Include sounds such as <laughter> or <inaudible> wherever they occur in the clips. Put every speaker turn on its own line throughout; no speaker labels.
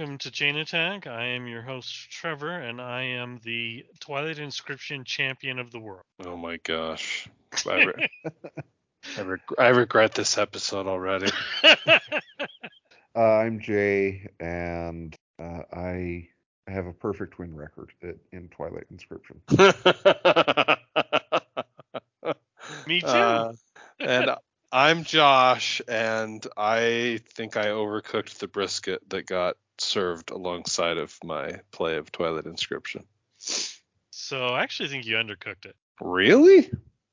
Welcome to Chain Attack. I am your host, Trevor, and I am the Twilight Inscription champion of the world.
Oh my gosh. I, re- <laughs> I, reg- I regret this episode already. <laughs>
uh, I'm Jay, and uh, I have a perfect win record at, in Twilight Inscription. <laughs>
Me too.
Uh, and I'm Josh, and I think I overcooked the brisket that got served alongside of my play of Twilight Inscription.
so I actually think you undercooked it.
Really?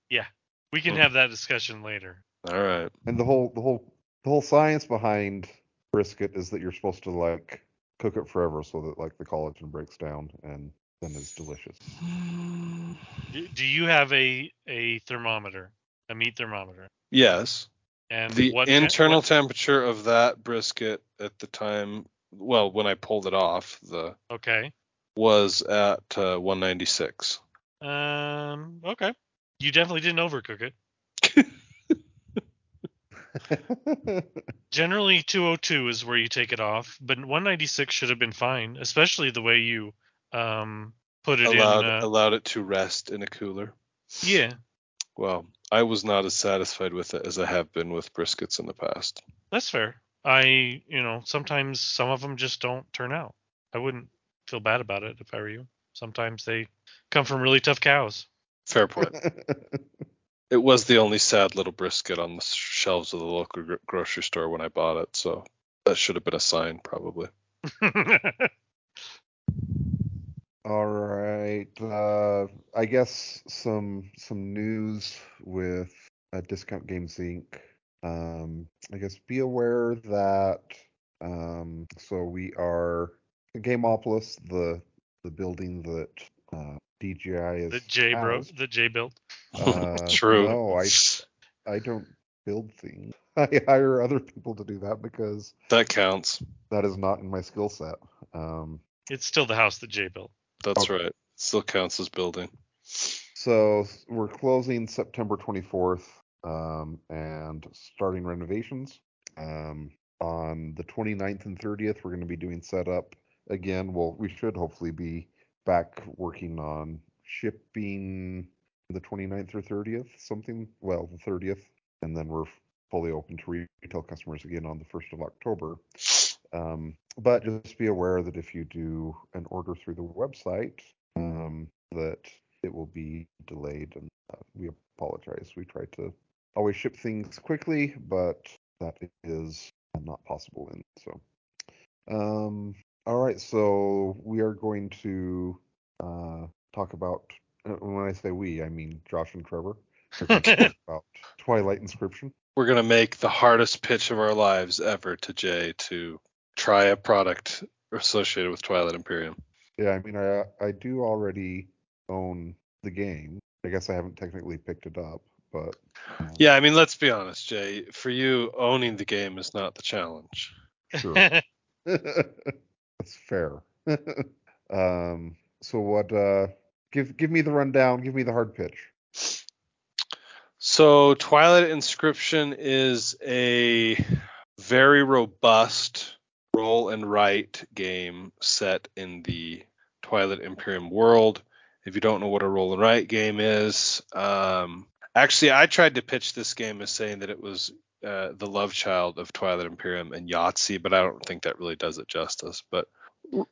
Yeah.
We can
Hmm.
have that discussion later.
All right.
And the whole the whole the whole science behind brisket is that you're supposed to like cook it forever so that like the collagen breaks down and then it's delicious.
Do, do you have a a thermometer, a meat thermometer?
Yes.
And
The
what
internal
what-
temperature of that brisket at the time, well, when I pulled it off, the
okay.
was at uh, 196.
Um. Okay. You definitely didn't overcook it. <laughs> Generally, 202 is where you take it off, but 196 should have been fine, especially the way you um put it
allowed
in. Uh,
allowed it to rest in a cooler.
yeah,
Well, I was not as satisfied with it as I have been with briskets in the past.
that's fair. I, you know, sometimes some of them just don't turn out. I wouldn't feel bad about it if I were you. Sometimes they come from really tough cows.
Fair <laughs> point. it was the only sad little brisket on the shelves of the local gro- grocery store when I bought it, so that should have been a sign, probably. <laughs>
All right. Uh, I guess some some news with uh, Discount Games Inc. Um, I guess be aware that um, so we are Gameopolis, the the building that uh, DGI is.
the J bro, the J built. <laughs>
Uh,
True.
No, I I don't build things. <laughs> I hire other people to do that because
That counts.
that is not in my skill set. Um,
It's still the house that J built.
That's
Okay.
right. Still counts as building.
So we're closing September 24th um, and starting renovations. Um, on the 29th and 30th, we're going to be doing setup again. Well, we should hopefully be back working on shipping the 29th or 30th, something. Well, the 30th, and then we're fully open to retail customers again on the 1st of October. Um, but just be aware that if you do an order through the website, um, that it will be delayed, and uh, we apologize. We try to always ship things quickly, but that is not possible. And so, um, all right. So we are going to uh, talk about. uh, When I say we, I mean Josh and Trevor. We're going to talk <laughs> about Twilight Inscription.
We're going to make the hardest pitch of our lives ever to Jay to try a product associated with Twilight Imperium.
Yeah, I mean, I I do already own the game. I guess I haven't technically picked it up, but um,
Yeah, I mean, let's be honest, Jay. For you, owning the game is not the challenge.
sure. <laughs> <laughs> That's fair. <laughs> um, so what? Uh, give give me the rundown. Give me the hard pitch.
So, Twilight Inscription is a very robust roll and write game set in the Twilight Imperium world. If you don't know what a roll and write game is, um, actually, I tried to pitch this game as saying that it was uh, the love child of Twilight Imperium and Yahtzee, but I don't think that really does it justice. But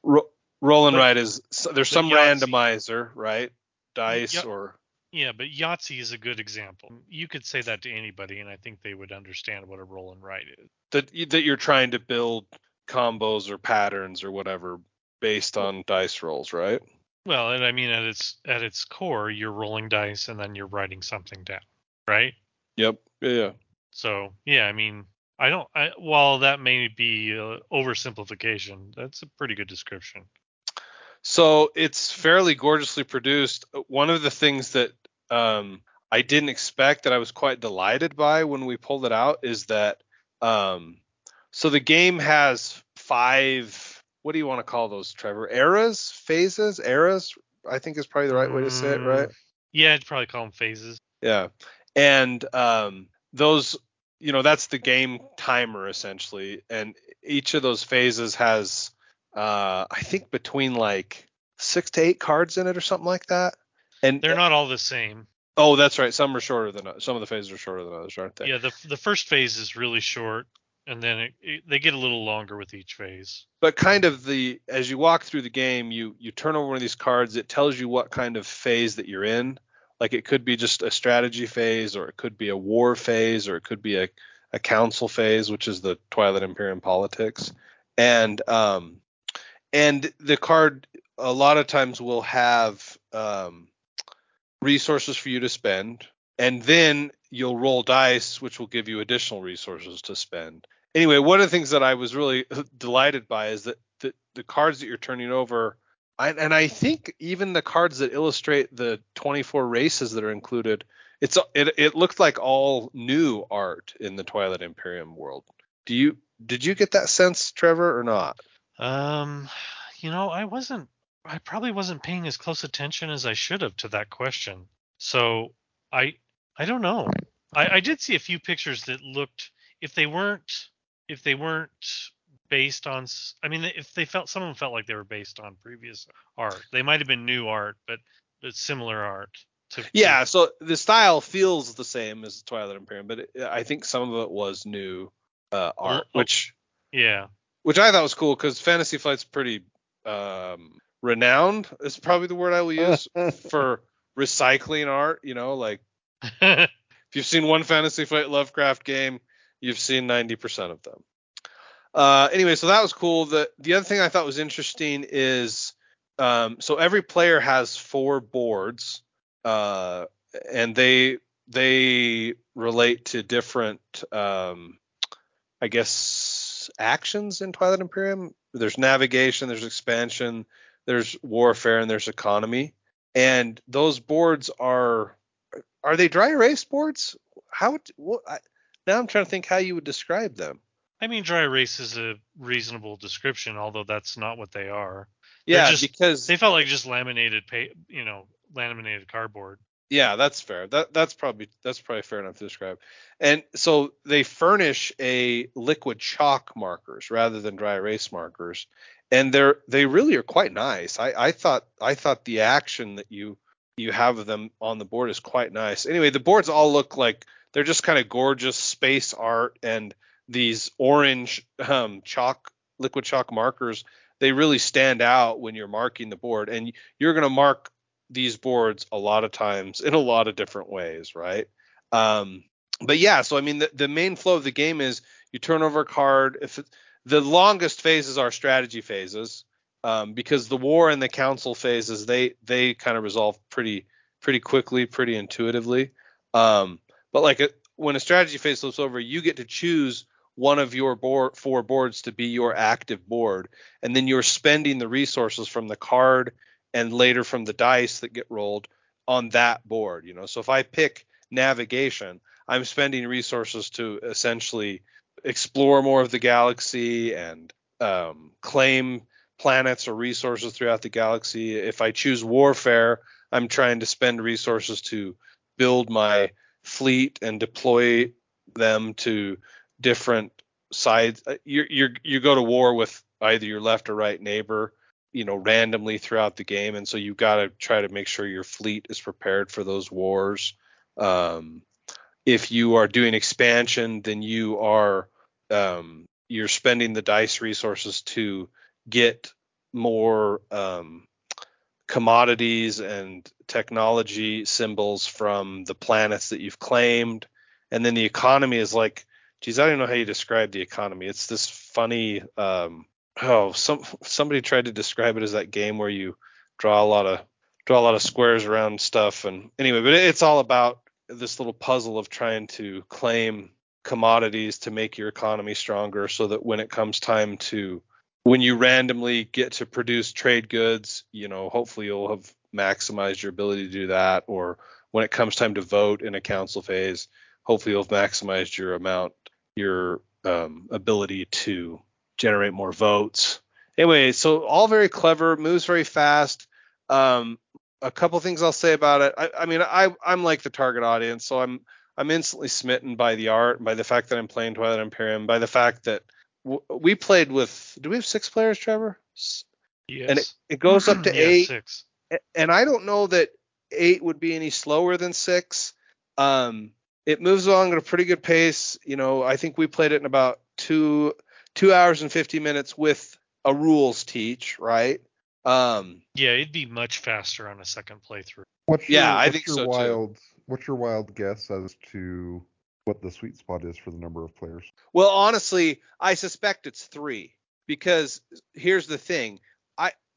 ro- roll and
But-
write is there's some
Yahtzee-
randomizer, right? dice or
Yeah, but Yahtzee is a good example. You could say that to anybody, and I think they would understand what a roll and write is.
that that you're trying to build combos or patterns or whatever based on dice rolls, right?
Well, and I mean at its at its core, you're rolling dice and then you're writing something down, right?
Yep. Yeah. yeah.
So yeah, I mean, I don't. I, while that may be uh, oversimplification, that's a pretty good description.
So it's fairly gorgeously produced. One of the things that um, I didn't expect that I was quite delighted by when we pulled it out is that um, so the game has five. What do you want to call those, Trevor? Eras, phases, eras. I think is probably the right way to say it,
Mm,
right?
Yeah, I'd probably call them phases.
Yeah. And um, those, you know, that's the game timer essentially. And each of those phases has, uh, I think, between like six to eight cards in it or something like that. And
They're not all the same.
oh, that's right. Some are shorter than others. Some of the phases are shorter than others, aren't they?
Yeah, the the first phase is really short, and then it, it, they get a little longer with each phase.
But kind of the as you walk through the game, you you turn over one of these cards. It tells you what kind of phase that you're in. Like it could be just a strategy phase, or it could be a war phase, or it could be a, a council phase, which is the Twilight Imperium politics. And um, and the card a lot of times will have um, resources for you to spend, and then you'll roll dice, which will give you additional resources to spend. Anyway, one of the things that I was really delighted by is that the, the cards that you're turning over, I, and I think even the cards that illustrate the 24 races that are included, it's it, it looked like all new art in the Twilight Imperium world. Do you did you get that sense, Trevor, or not?
Um, you know, I wasn't. I probably wasn't paying as close attention as I should have to that question. So I I don't know. I, I did see a few pictures that looked if they weren't if they weren't based on i mean if they felt some of them felt like they were based on previous art. They might have been new art, but it's similar art. To, to-
Yeah, so the style feels the same as Twilight Imperium, but it, I think some of it was new uh, art,
oh.
which
yeah.
which I thought was cool because Fantasy Flight's pretty um, renowned. Is probably the word I will use <laughs> for recycling art. You know, like <laughs> if you've seen one Fantasy Flight Lovecraft game, you've seen 90% of them. Uh, anyway, so that was cool. The the other thing I thought was interesting is um, so every player has four boards, uh, and they they relate to different, um, I guess, actions in Twilight Imperium. There's navigation, there's expansion, there's warfare, and there's economy. And those boards are are they dry erase boards? How what, I, now I'm trying to think how you would describe them.
I mean, dry erase is a reasonable description, although that's not what they are. They're
Yeah,
just-
because
They felt like just laminated, pa- you know, laminated cardboard.
Yeah, that's fair. That that's probably that's probably fair enough to describe. And so they furnish a liquid chalk markers rather than dry erase markers, and they're they really are quite nice. I I thought I thought the action that you you have of them on the board is quite nice. Anyway, the boards all look like they're just kind of gorgeous space art and these orange um, chalk liquid chalk markers. They really stand out when you're marking the board, and you're going to mark these boards a lot of times in a lot of different ways, right? Um, but yeah, so I mean, the, the main flow of the game is you turn over a card. If it, the longest phases are strategy phases, um, because the war and the council phases they they kind of resolve pretty pretty quickly, pretty intuitively. Um, but like a, when a strategy phase flips over, you get to choose one of your board four boards to be your active board, and then you're spending the resources from the card and later from the dice that get rolled on that board. You know, so if I pick navigation, I'm spending resources to essentially explore more of the galaxy and um, claim planets or resources throughout the galaxy. If I choose warfare, I'm trying to spend resources to build my fleet and deploy them to different sides. You you you go to war with either your left or right neighbor you know randomly throughout the game and so you've got to try to make sure your fleet is prepared for those wars um, if you are doing expansion then you are um, you're spending the dice resources to get more um, commodities and technology symbols from the planets that you've claimed, and then the economy is like, geez, I don't know how you describe the economy. It's this funny. Um, oh, some somebody tried to describe it as that game where you draw a lot of draw a lot of squares around stuff, and anyway, but it's all about this little puzzle of trying to claim commodities to make your economy stronger so that when it comes time to when you randomly get to produce trade goods, you know, hopefully you'll have maximized your ability to do that. Or when it comes time to vote in a council phase, hopefully you'll have maximized your amount, your um, ability to generate more votes. Anyway, so all very clever, moves very fast. Um, a couple things I'll say about it. I, I mean, I, I'm like the target audience, so I'm I'm instantly smitten by the art, by the fact that I'm playing Twilight Imperium, by the fact that we played with. Do we have six players, Trevor?
Yes.
And it, it goes up to <clears throat>
yeah,
eight.
Six.
And I don't know that eight would be any slower than six. Um, it moves along at a pretty good pace. You know, I think we played it in about two two hours and fifty minutes with a rules teach, right? Um,
Yeah, it'd be much faster on a second playthrough.
What's your,
Yeah, I
what's
think
your
so, too.
wild, What's your wild guess as to what the sweet spot is for the number of players?
Well, honestly, I suspect it's three because here's the thing.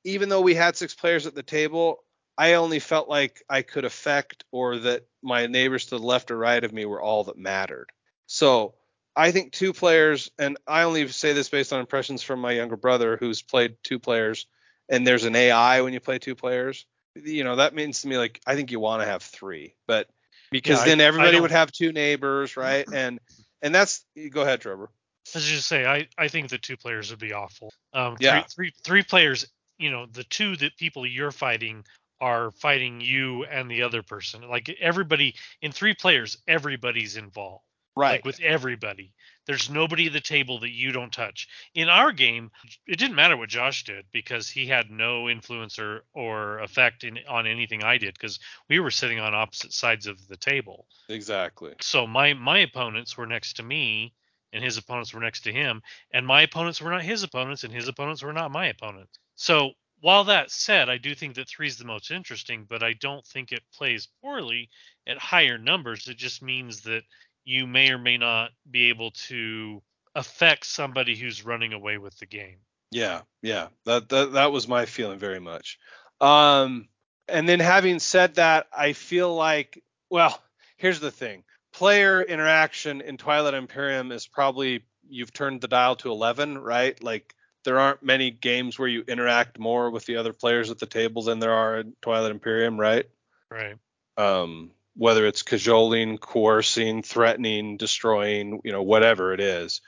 I even though we had six players at the table, I only felt like I could affect or that my neighbors to the left or right of me were all that mattered. So I think two players, and I only say this based on impressions from my younger brother who's played two players, and there's an AI when you play two players. You know, that means to me like I think you want to have three, but because
Yeah,
then
I
everybody
don't-
would have two neighbors, right? <clears throat> And and that's go ahead, Trevor.
As you say, I, I think the two players would be awful. Um,
Yeah.
three, three, three players, you know, the two that people you're fighting are fighting you and the other person. Like everybody in three players, everybody's involved. Right. Like with everybody. There's nobody at the table that you don't touch. In our game, it didn't matter what Josh did because he had no influence or, or effect in, on anything I did because we were sitting on opposite sides of the table
exactly.
so my my opponents were next to me and his opponents were next to him and my opponents were not his opponents and his opponents were not my opponents so while that said i do think that three is the most interesting but i don't think it plays poorly at higher numbers it just means that you may or may not be able to affect somebody who's running away with the game
Yeah, yeah. That that that was my feeling very much. Um and then having said that, I feel like well, here's the thing. Player interaction in Twilight Imperium is probably you've turned the dial to 11, right? Like there aren't many games where you interact more with the other players at the table than there are in Twilight Imperium, right?
right
um, whether it's cajoling, coercing, threatening, destroying, you know, whatever it is.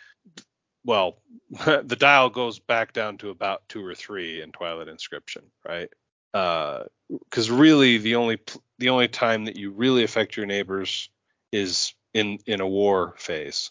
Well, <laughs> the dial goes back down to about two or three in Twilight Inscription, right? Because really, the only the only time that you really affect your neighbors is in in a war phase.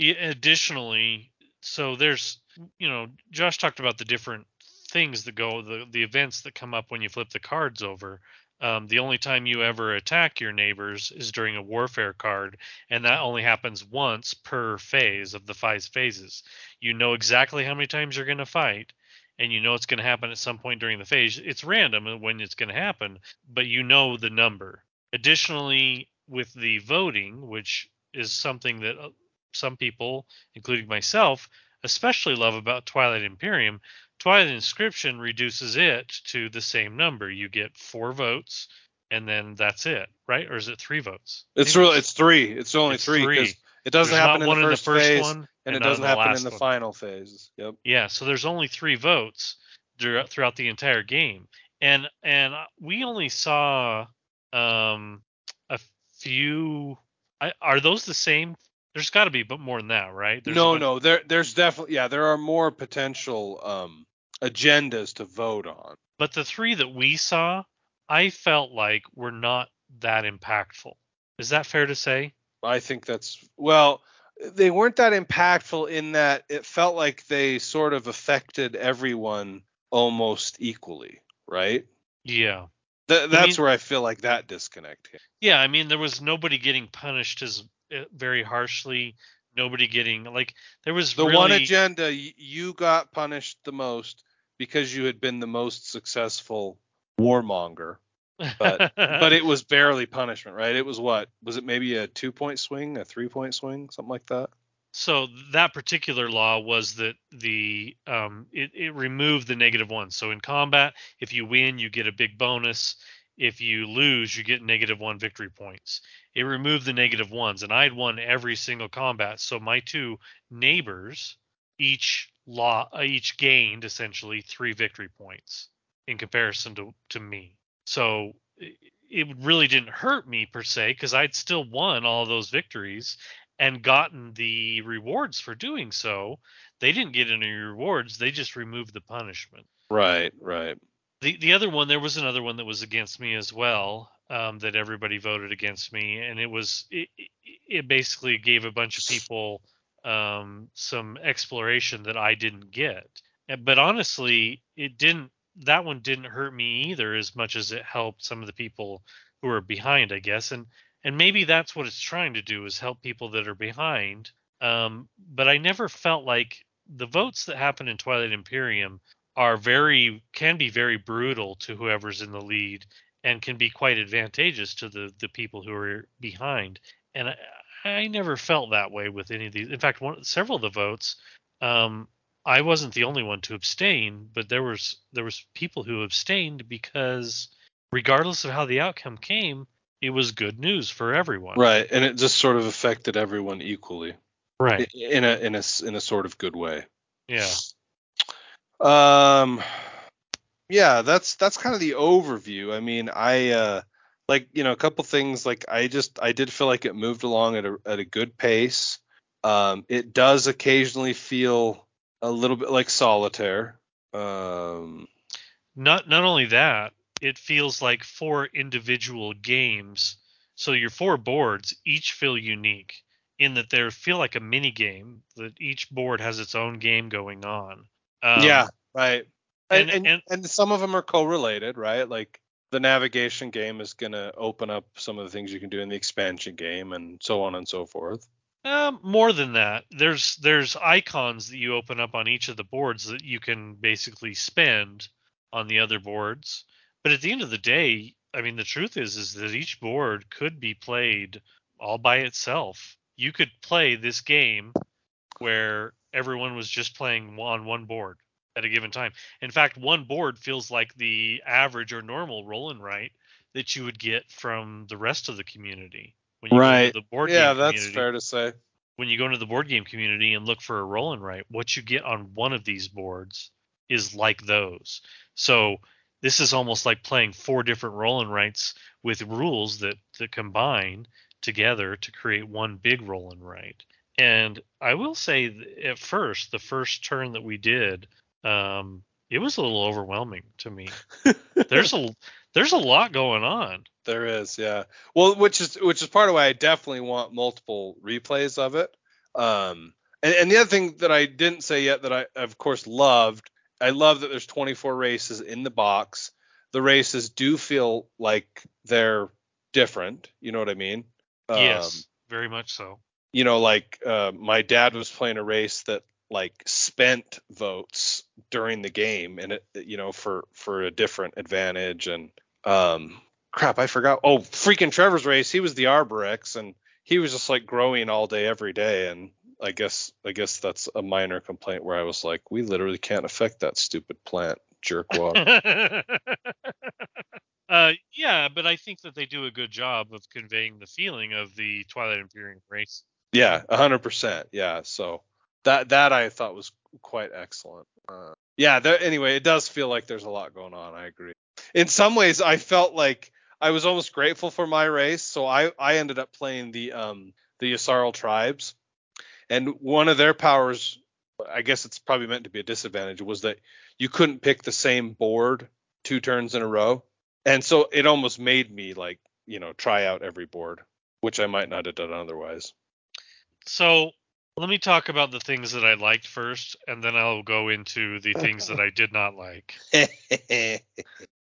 Additionally, so there's, you know, Josh talked about the different things that go, the the events that come up when you flip the cards over. Um, the only time you ever attack your neighbors is during a warfare card, and that only happens once per phase of the five phases. You know exactly how many times you're going to fight, and you know it's going to happen at some point during the phase. It's random when it's going to happen, but you know the number. Additionally, with the voting, which is something that uh, some people, including myself, especially love about Twilight Imperium, Twilight Inscription reduces it to the same number. You get four votes, and then that's it, right? Or is it three votes?
It's really. It's three. It's only
it's
three because it doesn't
There's
happen
not
in the first, phase,
one,
and it doesn't
the
happen in the
one.
final phase. Yep.
Yeah, so there's only three votes throughout the entire game, and and we only saw um a few. I, are those the same? There's got to be, but more than that, right? There's
no, no. There, there's definitely yeah. There are more potential um, agendas to vote on.
But the three that we saw, I felt like were not that impactful. Is that fair to say?
I think that's well. They weren't that impactful in that it felt like they sort of affected everyone almost equally, right?
Yeah.
Th- that's
mean-
where I feel like that disconnect. Hit.
Yeah, I mean there was nobody getting punished as uh, very harshly. Nobody getting like there was
The
really,
one agenda y- you got punished the most because you had been the most successful warmonger. but <laughs> but it was barely punishment, right? It was what? Was it maybe a two point swing, a three point swing, something like that?
So that particular law was that the um, it, it removed the negative one. So in combat, if you win, you get a big bonus. If you lose, you get negative one victory points. It removed the negative ones, and I'd won every single combat. So my two neighbors each law uh, each gained essentially three victory points in comparison to to me. So it really didn't hurt me per se because I'd still won all those victories and gotten the rewards for doing so. They didn't get any rewards; they just removed the punishment.
Right, right.
The the other one, there was another one that was against me as well. Um, that everybody voted against me, and it was it, it basically gave a bunch of people um, some exploration that I didn't get. But honestly, it didn't. That one didn't hurt me either, as much as it helped some of the people who were behind, I guess. And and maybe that's what it's trying to do is help people that are behind. Um, but I never felt like the votes that happen in Twilight Imperium are very can be very brutal to whoever's in the lead and can be quite advantageous to the the people who are behind. And I, I never felt that way with any of these. In fact, one several of the votes, um, I wasn't the only one to abstain, but there was there was people who abstained because regardless of how the outcome came, it was good news for everyone.
Right, and it just sort of affected everyone equally.
Right.
In a in a in a sort of good way.
Yeah.
Um yeah, that's that's kind of the overview. I mean, I uh like, you know, a couple things like I just I did feel like it moved along at a at a good pace. Um it does occasionally feel a little bit like solitaire. Um
not not only that, it feels like four individual games. So your four boards each feel unique in that they feel like a mini game. That each board has its own game going on.
Um, yeah, right. And and,
and
and some of them are correlated, right? Like the navigation game is going to open up some of the things you can do in the expansion game, and so on and so forth.
Um, more than that, there's there's icons that you open up on each of the boards that you can basically spend on the other boards. But at the end of the day, I mean, the truth is is that each board could be played all by itself. You could play this game where everyone was just playing on one board at a given time. In fact, one board feels like the average or normal roll and write that you would get from the rest of the community.
When you right. the board yeah, that's fair to say.
When you go into the board game community and look for a roll and write, what you get on one of these boards is like those. So this is almost like playing four different roll and writes with rules that, that combine together to create one big roll and write. And I will say, at first, the first turn that we did, um, it was a little overwhelming to me. <laughs> there's a there's a lot going on.
There is, yeah. Well, which is which is part of why I definitely want multiple replays of it. Um, and, and the other thing that I didn't say yet that I of course loved, I love that there's 24 races in the box. The races do feel like they're different. You know what I mean?
Yes, um, very much so.
You know, like uh, my dad was playing a race that like spent votes during the game and it you know for for a different advantage and um crap i forgot oh freaking trevor's race he was the Arborex, and he was just like growing all day every day and i guess i guess that's a minor complaint where i was like we literally can't affect that stupid plant jerkwad <laughs>
uh yeah but i think that they do a good job of conveying the feeling of the twilight imperium race
yeah 100% yeah so that that I thought was quite excellent. Uh, yeah. There, anyway, it does feel like there's a lot going on. I agree. In some ways, I felt like I was almost grateful for my race, so I I ended up playing the um the Yssaril tribes, and one of their powers, I guess it's probably meant to be a disadvantage, was that you couldn't pick the same board two turns in a row, and so it almost made me like you know try out every board, which I might not have done otherwise.
So let me talk about the things that I liked first, and then I'll go into the things that I did not like. <laughs>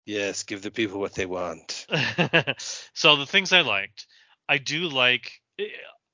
yes, give the people what they want. <laughs>
so the things I liked, I do like. Eh,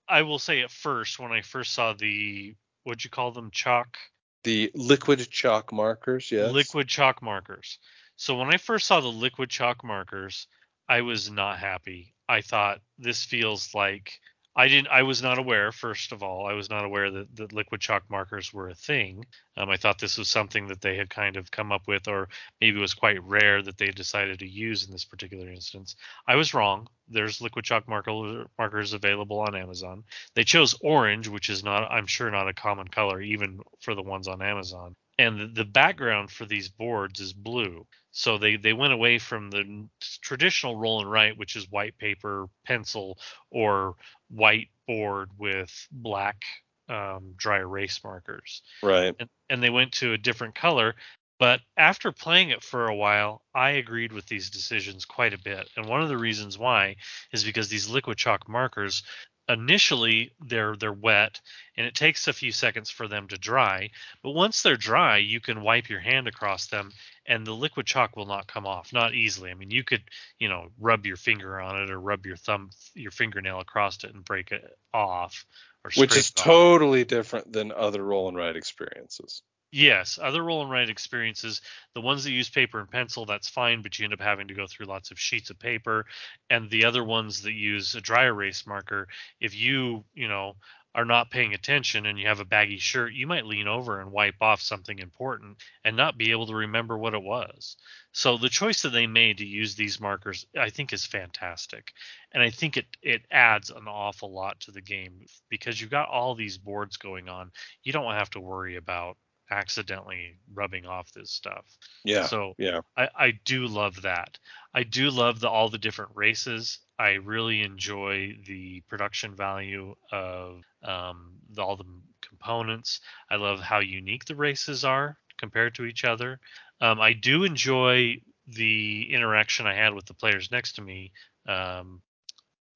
I will say at first when I first saw the what'd you call them chalk?
The liquid chalk markers yes.
Liquid chalk markers. So when i first saw the liquid chalk markers I was not happy. I thought this feels like I didn't. I was not aware. First of all, I was not aware that, that liquid chalk markers were a thing. Um, I thought this was something that they had kind of come up with, or maybe it was quite rare that they decided to use in this particular instance. I was wrong. There's liquid chalk marker, markers available on Amazon. They chose orange, which is not, I'm sure, not a common color even for the ones on Amazon. And the, background for these boards is blue. So they, they went away from the traditional roll and write, which is white paper, pencil, or white board with black um, dry erase markers.
Right.
And, and they went to a different color. But after playing it for a while, I agreed with these decisions quite a bit. And one of the reasons why is because these liquid chalk markers initially they're they're wet and it takes a few seconds for them to dry. But once they're dry you can wipe your hand across them and the liquid chalk will not come off not easily. I mean you could you know rub your finger on it or rub your thumb your fingernail across it and break it off or
Which is
it
totally different than other roll and write experiences.
Yes, other roll and write experiences, the ones that use paper and pencil, that's fine, but you end up having to go through lots of sheets of paper. And the other ones that use a dry erase marker, if you, you know, are not paying attention and you have a baggy shirt, you might lean over and wipe off something important and not be able to remember what it was. So the choice that they made to use these markers, I think, is fantastic. And I think it it adds an awful lot to the game because you've got all these boards going on. You don't have to worry about accidentally rubbing off this stuff.
Yeah.
So
yeah.
I, I do love that. I do love the all the different races. I really enjoy the production value of um, the, all the components. I love how unique the races are compared to each other. Um, I do enjoy the interaction I had with the players next to me. Um,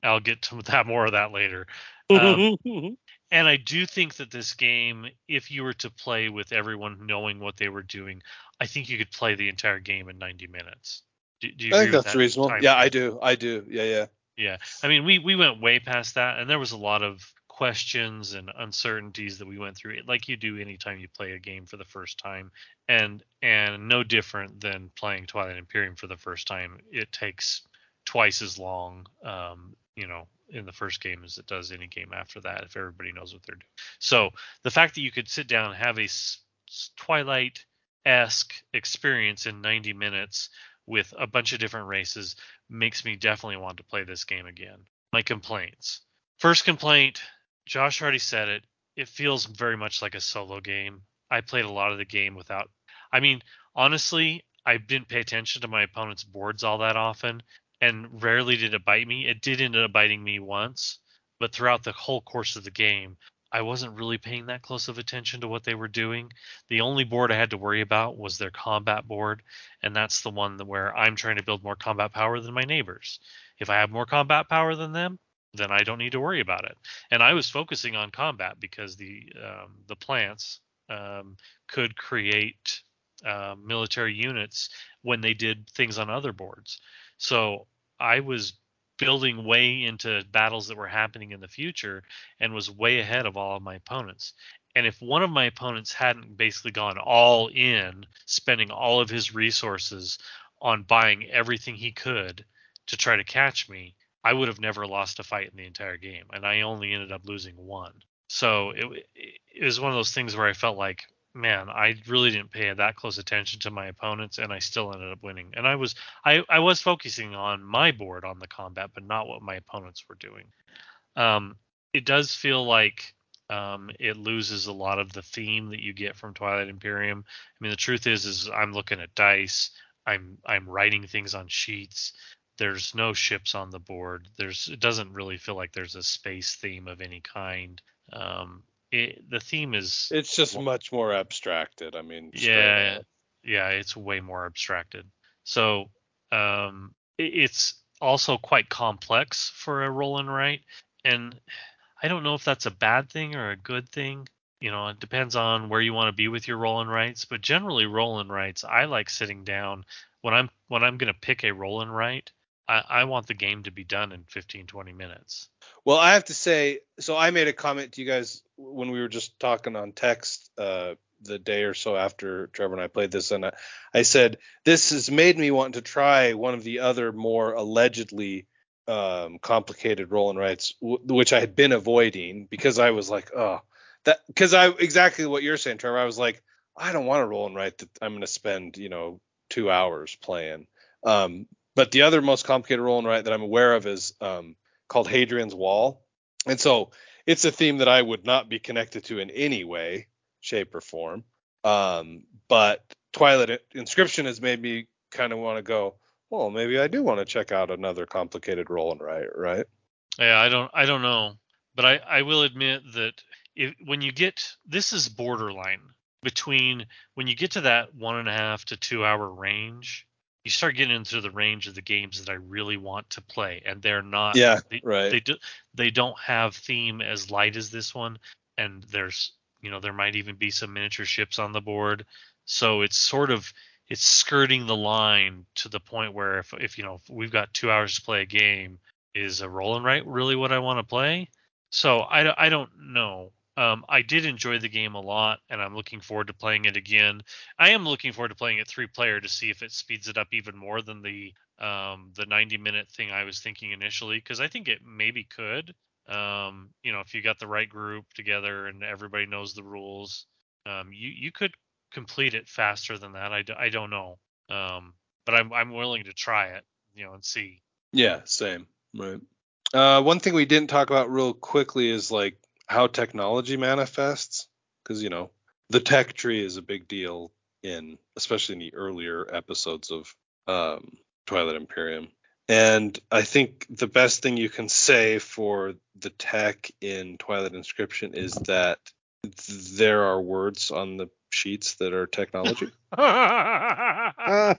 I'll get to <laughs> that more of that later. Um, <laughs> and I do think that this game, if you were to play with everyone knowing what they were doing, I think you could play the entire game in 90 minutes. Do, do you
I think that's
that
reasonable. Yeah. I do. I do. Yeah, yeah.
Yeah, I mean, we we went way past that, and there was a lot of questions and uncertainties that we went through, like you do anytime you play a game for the first time, and and no different than playing Twilight Imperium for the first time. It takes twice as long, um, you know, in the first game as it does any game after that, if everybody knows what they're doing. So the fact that you could sit down and have a Twilight esque experience in 90 minutes with a bunch of different races makes me definitely want to play this game again. My complaints. First complaint, Josh already said it. It feels very much like a solo game. I played a lot of the game without I mean, honestly, I didn't pay attention to my opponent's boards all that often and rarely did it bite me. It did end up biting me once, but throughout the whole course of the game, I wasn't really paying that close of attention to what they were doing. The only board I had to worry about was their combat board, and that's the one where I'm trying to build more combat power than my neighbors. If I have more combat power than them, then I don't need to worry about it. And I was focusing on combat because the um, the plants um, could create uh, military units when they did things on other boards. So I was building way into battles that were happening in the future and was way ahead of all of my opponents. And if one of my opponents hadn't basically gone all in, spending all of his resources on buying everything he could to try to catch me, I would have never lost a fight in the entire game. And I only ended up losing one. So it, it was one of those things where I felt like, man, I really didn't pay that close attention to my opponents, and I still ended up winning. And I was I, I was focusing on my board on the combat, but not what my opponents were doing. Um, it does feel like um, it loses a lot of the theme that you get from Twilight Imperium. I mean, the truth is, is I'm looking at dice. I'm I'm writing things on sheets. There's no ships on the board. There's it doesn't really feel like there's a space theme of any kind. Um, it, the theme is
It's just much more abstracted. I mean,
yeah yeah it's way more abstracted so um it- it's also quite complex for a roll and write and i don't know if that's a bad thing or a good thing you know it depends on where you want to be with your roll and writes but generally roll and writes i like sitting down when i'm when i'm going to pick a roll and write I, I want the game to be done in 15 20 minutes
Well, I have to say, so I made a comment to you guys when we were just talking on text uh, the day or so after Trevor and I played this, and I, I said this has made me want to try one of the other more allegedly um, complicated roll and writes, w- which I had been avoiding because I was like, oh, that because I exactly what you're saying, Trevor. I was like, I don't want to roll and write that I'm going to spend you know two hours playing. Um, but the other most complicated roll and write that I'm aware of is um, called Hadrian's Wall, and so it's a theme that I would not be connected to in any way, shape, or form. Um, but Twilight Inscription has made me kind of want to go. Well, maybe I do want to check out another complicated roll and write, right?
Yeah, I don't I don't know, but I I will admit that if, when you get this is borderline between when you get to that one and a half to two hour range, you start getting into the range of the games that I really want to play, and they're not.
Yeah,
they,
right.
They do they don't have theme as light as this one, and there's you know there might even be some miniature ships on the board, so it's sort of it's skirting the line to the point where if if you know if we've got two hours to play a game, is a roll and write really what I want to play? So I, I don't know. Um, I did enjoy the game a lot, and I'm looking forward to playing it again. I am looking forward to playing it three player to see if it speeds it up even more than the um, the 90 minute thing I was thinking initially, because I think it maybe could. Um, you know, if you got the right group together and everybody knows the rules, um, you you could complete it faster than that. I, d- I don't know, um, but I'm I'm willing to try it, you know, and see.
Yeah, same. Right. Uh, one thing we didn't talk about real quickly is like how technology manifests, because you know the tech tree is a big deal in, especially in the earlier episodes of um, Twilight Imperium. And I think the best thing you can say for the tech in Twilight Inscription is that there are words on the sheets that are technology. <laughs> <laughs>
Ah,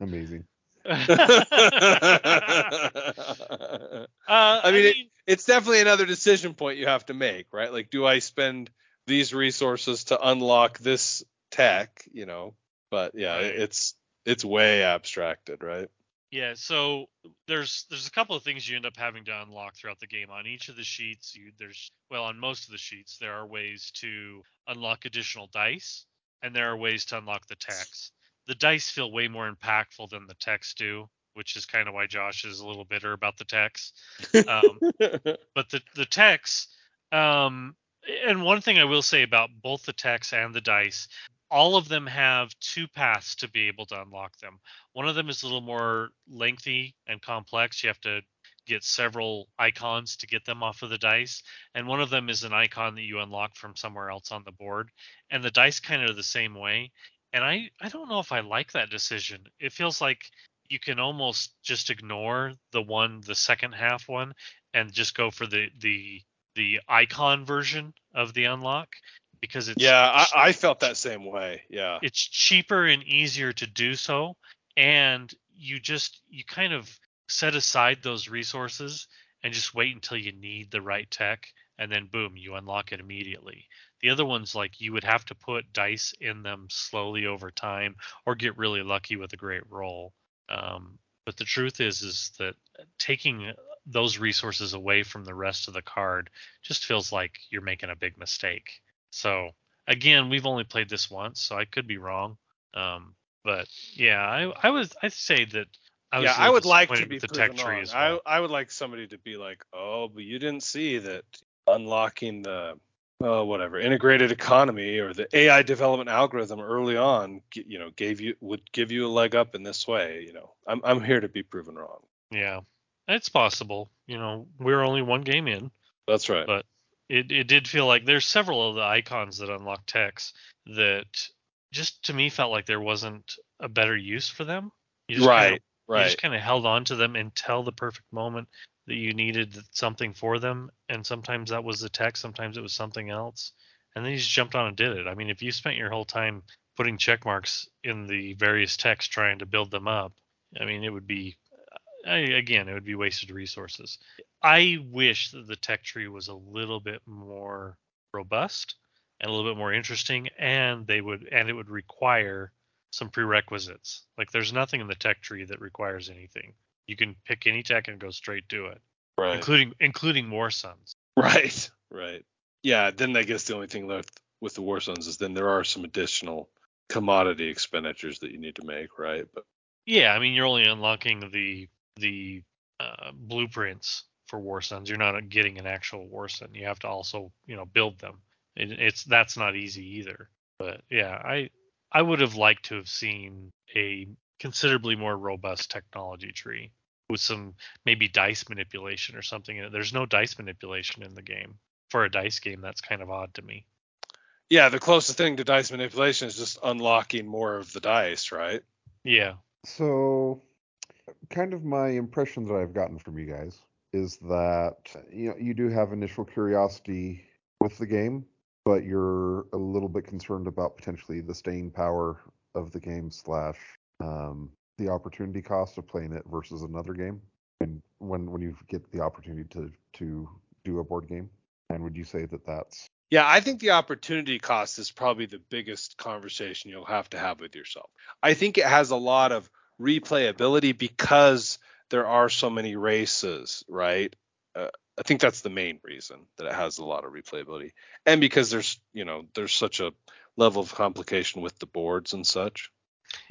amazing. <laughs>
Uh,
I mean, it- it's definitely another decision point you have to make, right? Like, do I spend these resources to unlock this tech, you know? But yeah, it's it's way abstracted, right?
yeah. So there's there's a couple of things you end up having to unlock throughout the game. On each of the sheets, you there's well, on most of the sheets, there are ways to unlock additional dice, and there are ways to unlock the text. The dice feel way more impactful than the text do, which is kind of why Josh is a little bitter about the text. Um, <laughs> but the the text um and one thing i will say about both the text and the dice all of them have two paths to be able to unlock them. One of them is a little more lengthy and complex. You have to get several icons to get them off of the dice and one of them is an icon that you unlock from somewhere else on the board and the dice kind of the same way and i i don't know if i like that decision it feels like you can almost just ignore the one the second half one and just go for the the the icon version of the unlock because it's
yeah, I, I felt that same way. Yeah.
it's cheaper and easier to do so and you just you kind of set aside those resources and just wait until you need the right tech and then boom you unlock it immediately the other ones like you would have to put dice in them slowly over time or get really lucky with a great roll. Um, but the truth is is that taking those resources away from the rest of the card just feels like you're making a big mistake. So again we've only played this once so i could be wrong. Um, but yeah i i was i'd say that I was
yeah, I would like to be
the tech tree well.
I I would like somebody to be like, oh, but you didn't see that unlocking the oh whatever integrated economy or the AI development algorithm early on, you know, gave you would give you a leg up in this way. You know, I'm I'm here to be proven wrong.
Yeah, it's possible. You know, we're only one game in.
That's right.
But it, it did feel like there's several of the icons that unlock text that just to me felt like there wasn't a better use for them. You just
right.
You just kind of held on to them until the perfect moment that you needed something for them, and sometimes that was the text, sometimes it was something else, and then you just jumped on and did it. I mean, if you spent your whole time putting check marks in the various texts trying to build them up, I mean, it would be uh, I, again, it would be wasted resources. I wish that the tech tree was a little bit more robust and a little bit more interesting, and they would and it would require some prerequisites. Like there's nothing in the tech tree that requires anything. You can pick any tech and go straight to it,
right.
including including War Suns.
Right. Right. Yeah. Then I guess the only thing left with the War Suns is then there are some additional commodity expenditures that you need to make, right? But
Yeah, I mean you're only unlocking the the uh, blueprints for war suns. You're not getting an actual war sun. You have to also you know build them. It, it's that's not easy either. But yeah, I I would have liked to have seen a considerably more robust technology tree with some maybe dice manipulation or something. There's no dice manipulation in the game. For a dice game, that's kind of odd to me.
yeah, the closest thing to dice manipulation is just unlocking more of the dice, right?
Yeah.
So, kind of my impression that I've gotten from you guys is that you know you do have initial curiosity with the game, but you're a little bit concerned about potentially the staying power of the game slash um, the opportunity cost of playing it versus another game. And when when you get the opportunity to to do a board game, and would you say that that's
Yeah, I think the opportunity cost is probably the biggest conversation you'll have to have with yourself. I think it has a lot of replayability because there are so many races, right? Uh, I think that's the main reason that it has a lot of replayability, and because there's, you know, there's such a level of complication with the boards and such.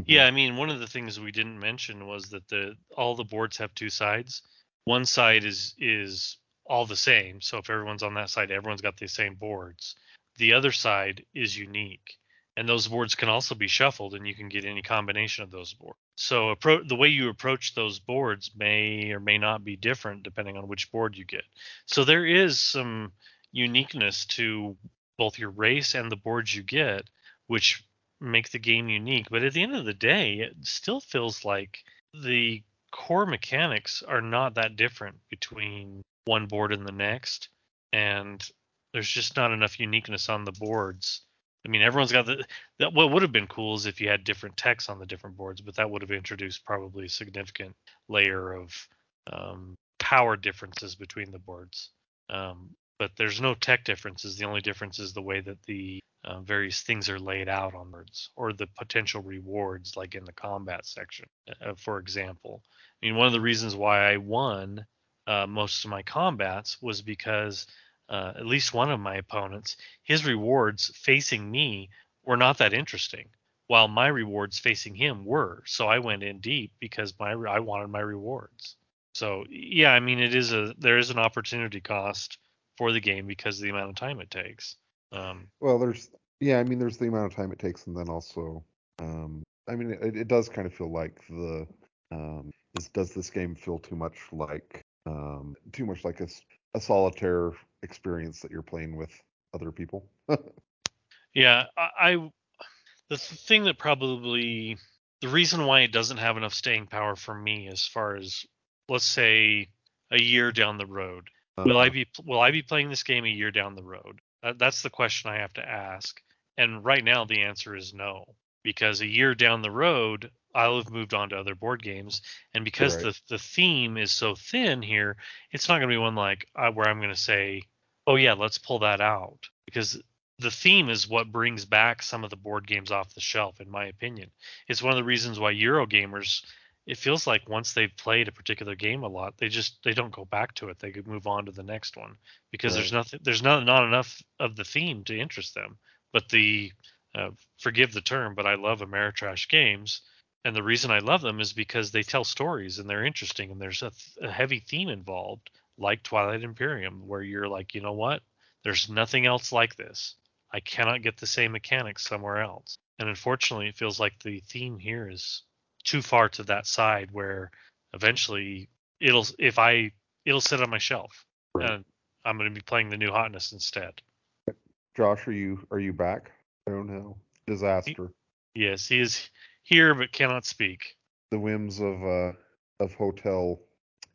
Yeah, I mean, one of the things we didn't mention was that the all the boards have two sides. One side is is all the same, so if everyone's on that side, everyone's got the same boards. The other side is unique, and those boards can also be shuffled, and you can get any combination of those boards. So appro- the way you approach those boards may or may not be different depending on which board you get. So there is some uniqueness to both your race and the boards you get, which make the game unique. But at the end of the day, it still feels like the core mechanics are not that different between one board and the next. And there's just not enough uniqueness on the boards. I mean, everyone's got the. That, what would have been cool is if you had different text on the different boards, but that would have introduced probably a significant layer of um, power differences between the boards. Um, but there's no tech differences. The only difference is the way that the uh, various things are laid out on boards or the potential rewards, like in the combat section, uh, for example. I mean, one of the reasons why I won uh, most of my combats was because uh, at least one of my opponents, his rewards facing me were not that interesting, while my rewards facing him were. So I went in deep because my I wanted my rewards. So yeah, I mean, it is a there is an opportunity cost for the game because of the amount of time it takes. Um,
Well, there's yeah, I mean, there's the amount of time it takes, and then also, um, I mean, it, it does kind of feel like the um, is, does this game feel too much like um, too much like a, a solitaire experience that you're playing with other people? <laughs>
Yeah, I, I the thing that probably the reason why it doesn't have enough staying power for me as far as let's say a year down the road will I
Uh,
be will I be playing this game a year down the road? That, that's the question I have to ask. And right now the answer is no because a year down the road I'll have moved on to other board games and because
Right.
the the theme is so thin here, it's not going to be one like uh, where I'm going to say, "Oh yeah, let's pull that out." Because the theme is what brings back some of the board games off the shelf in my opinion. It's one of the reasons why Eurogamers it feels like once they've played a particular game a lot, they just they don't go back to it. They could move on to the next one because there's nothing there's not not enough of the theme to interest them. But the uh, forgive the term, but I love Ameritrash games, and the reason I love them is because they tell stories and they're interesting and there's a, th- a heavy theme involved, like Twilight Imperium, where you're like, you know what? There's nothing else like this. I cannot get the same mechanics somewhere else. And unfortunately, it feels like the theme here is too far to that side where eventually it'll if I it'll sit on my shelf
Right.
and I'm going to be playing the new hotness instead.
Josh, are you are you back? I don't know. Disaster.
Yes, he is here but cannot speak.
The whims of uh of hotel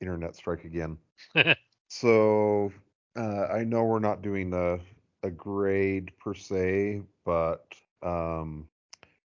internet strike again. <laughs> So uh, I know we're not doing a a grade per se, but um,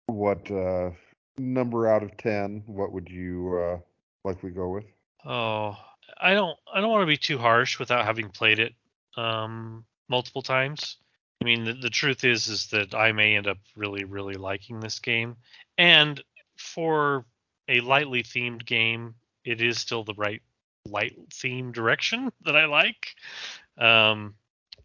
what uh, number out of ten? What would you uh, likely go with?
Oh, I don't I don't want to be too harsh without having played it um multiple times. I mean, the, the truth is is that I may end up really really liking this game. And for a lightly themed game, it is still the right light theme direction <laughs> that I like. Um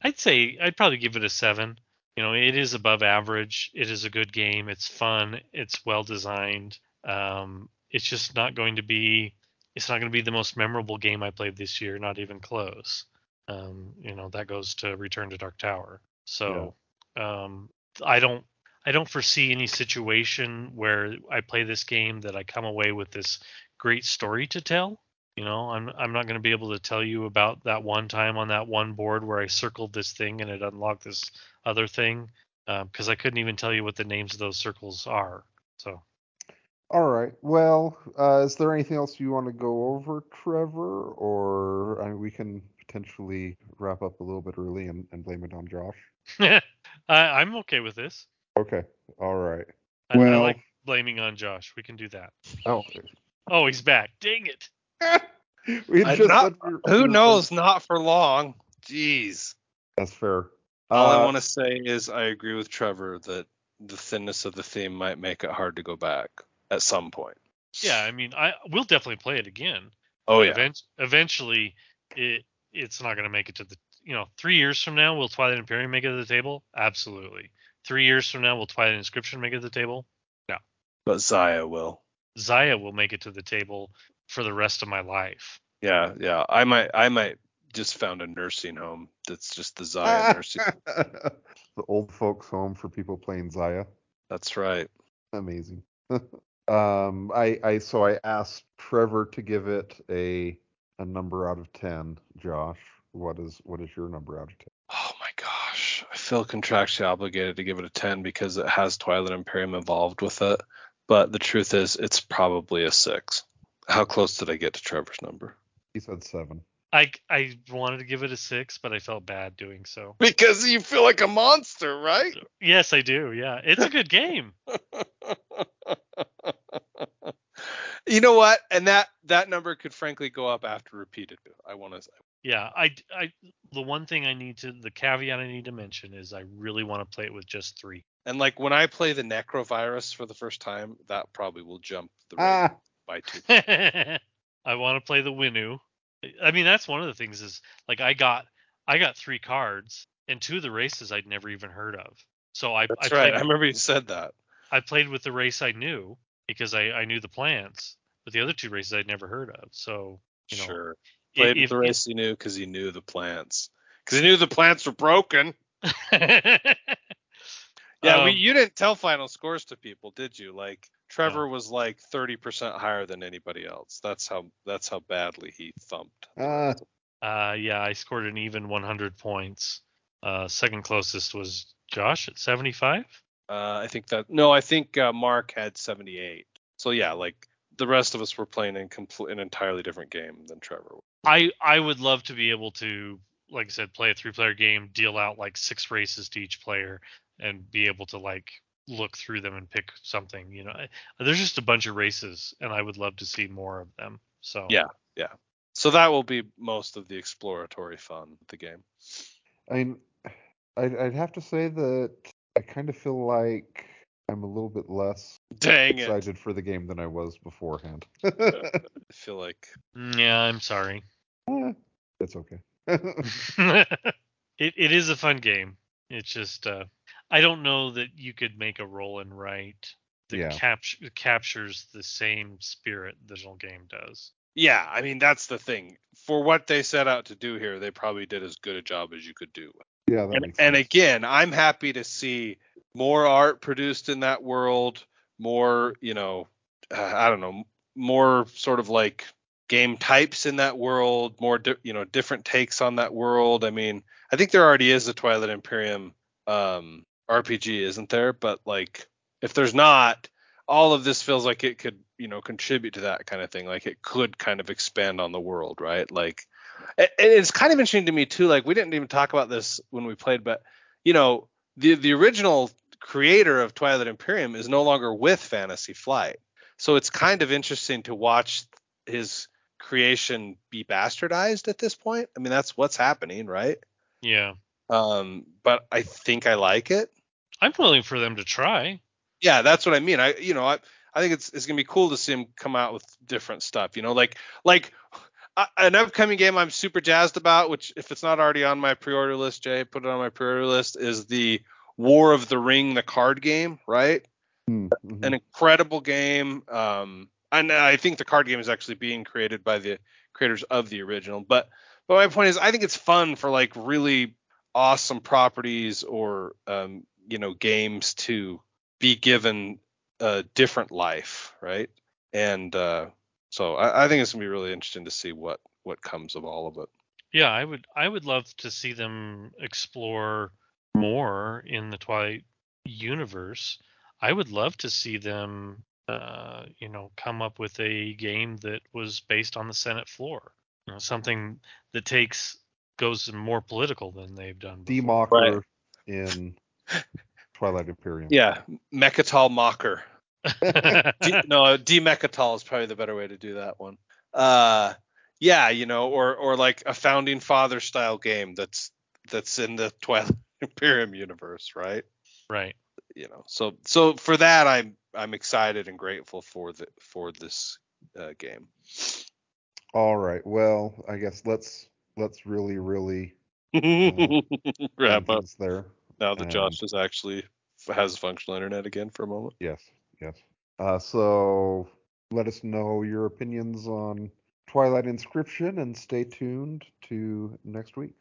I'd say I'd probably give it a 7. you know, it is above average. It is a good game. It's fun. It's well designed. Um, it's just not going to be. It's not going to be the most memorable game I played this year. Not even close. Um, you know, that goes to Return to Dark Tower. So, um, I don't. I don't foresee any situation where I play this game that I come away with this great story to tell. You know, I'm I'm not going to be able to tell you about that one time on that one board where I circled this thing and it unlocked this other thing because I couldn't even tell you what the names of those circles are. So
All right. Well, uh, is there anything else you want to go over, Trevor? Or I mean, we can potentially wrap up a little bit early and, and blame it on Josh. <laughs>
I, I'm okay with this.
Okay. All right.
I, I
Well-
like blaming on Josh. We can do that.
Oh,
Oh, he's back. Dang it. <laughs>
we
I-
just
not-
said we were-
Who
we were
knows? Not for long. Jeez.
That's fair.
All I
Uh,
want to say is I agree with Trevor that the thinness of the theme might make it hard to go back at some point.
Yeah, I mean, I we'll definitely play it again.
Oh yeah.
Event- eventually, it it's not going to make it to the. You know, three years from now, will Twilight Imperium make it to the table? Absolutely. Three years from now, will Twilight Inscription make it to the table? No.
But Xia will.
Xia will make it to the table for the rest of my life.
Yeah, yeah. I might I might just found a nursing home that's just the Xia <laughs> nursing.
the old folks home for people playing Xia.
That's right.
Amazing. <laughs> um, I, I so I asked Trevor to give it a a number out of ten. Josh, what is what is your number out of ten?
Oh my gosh. I feel contractually obligated to give it a 10 because it has Twilight Imperium involved with it. But the truth is, it's probably a 6. How close did I get to Trevor's number?
He said seven.
I I wanted to give it a six, but I felt bad doing so.
Because you feel like a monster, right?
Yes, I do. Yeah, it's a good game. <laughs>
you know what? And that that number could frankly go up after repeated. I want to.
Yeah, I I the one thing I need to the caveat I need to mention is I really want to play it with just three.
And like when I play the Nekro Virus for the first time, that probably will jump the rate
Ah,
by two. <laughs>
I want to play the Winnu. I mean, that's one of the things is like I got I got three cards and two of the races I'd never even heard of. So I
That's
I
right.
played,
I remember you said that.
I played with the race I knew because I I knew the plants, but the other two races I'd never heard of. So you know,
sure.
I-
Played with the race he knew because he knew the plants. Because he knew the plants were broken. <laughs> Yeah, we,
Um,
you didn't tell final scores to people, did you? Like Trevor was like 30% higher than anybody else. That's how that's how badly he thumped.
uh, <laughs>
Uh, yeah, I scored an even 100 points. Uh, second closest was Josh at 75.
Uh, I think that no, I think uh, Mark had 78. So yeah, like the rest of us were playing in complete an entirely different game than Trevor.
I I would love to be able to, like I said, play a three-player game, deal out like six races to each player, and be able to like look through them and pick something. You know, I- there's just a bunch of races, and I would love to see more of them. So
yeah, Yeah. So that will be most of the exploratory fun of the game.
I mean, I'd, I'd have to say that I kind of feel like I'm a little bit less
Dang it.
excited for the game than I was beforehand. <laughs>
I feel like
Mm, yeah, I'm sorry.
Eh, it's okay. <laughs> <laughs>
it it is a fun game. It's just uh, I don't know that you could make a roll and write that
Yeah.
capture captures the same spirit the original game does.
Yeah, I mean that's the thing. For what they set out to do here, they probably did as good a job as you could do.
yeah, that
And,
makes
and again, I'm happy to see more art produced in that world, more, you know, uh, I don't know, more sort of like game types in that world, more, di- you know, different takes on that world. I mean, I think there already is a Twilight Imperium um, RPG, isn't there? But like, if there's not, all of this feels like it could, you know, contribute to that kind of thing. Like it could kind of expand on the world, right? Like, and it's kind of interesting to me too. Like we didn't even talk about this when we played, but you know, the the original creator of Twilight Imperium is no longer with Fantasy Flight, so it's kind of interesting to watch his creation be bastardized at this point. I mean, that's what's happening, right?
Yeah,
Um, but I think I like it.
I'm willing for them to try.
Yeah, that's what I mean. I you know I I think it's it's gonna be cool to see him come out with different stuff. You know, like like uh, an upcoming game I'm super jazzed about, which if it's not already on my pre-order list, Jay, put it on my pre-order list, is the War of the Ring, the card game, right?
Mm, mhm.
An incredible game. Um, and I think the card game is actually being created by the creators of the original. But but my point is, I think it's fun for like really awesome properties or um, you know games to be given a different life, right? And uh, so I, I think it's gonna be really interesting to see what what comes of all of it.
Yeah, I would I would love to see them explore more in the Twilight universe. I would love to see them uh, you know, come up with a game that was based on the Senate floor. You know, something that takes goes more political than they've done before.
Democker in <laughs> Twilight Imperium.
Yeah, Mecatol Mocker. <laughs> D- no, Demecatol is probably the better way to do that one. Uh, yeah, you know, or or like a founding father style game that's that's in the Twilight Imperium universe, right?
right.
You know, so so for that, I'm I'm excited and grateful for the for this uh, game.
All right. Well, I guess let's let's really really <laughs>
Wrap up
there.
now that
and-
Josh is actually has functional internet again for a moment.
Yes. Yes. Uh, so let us know your opinions on Twilight Inscription and stay tuned to next week.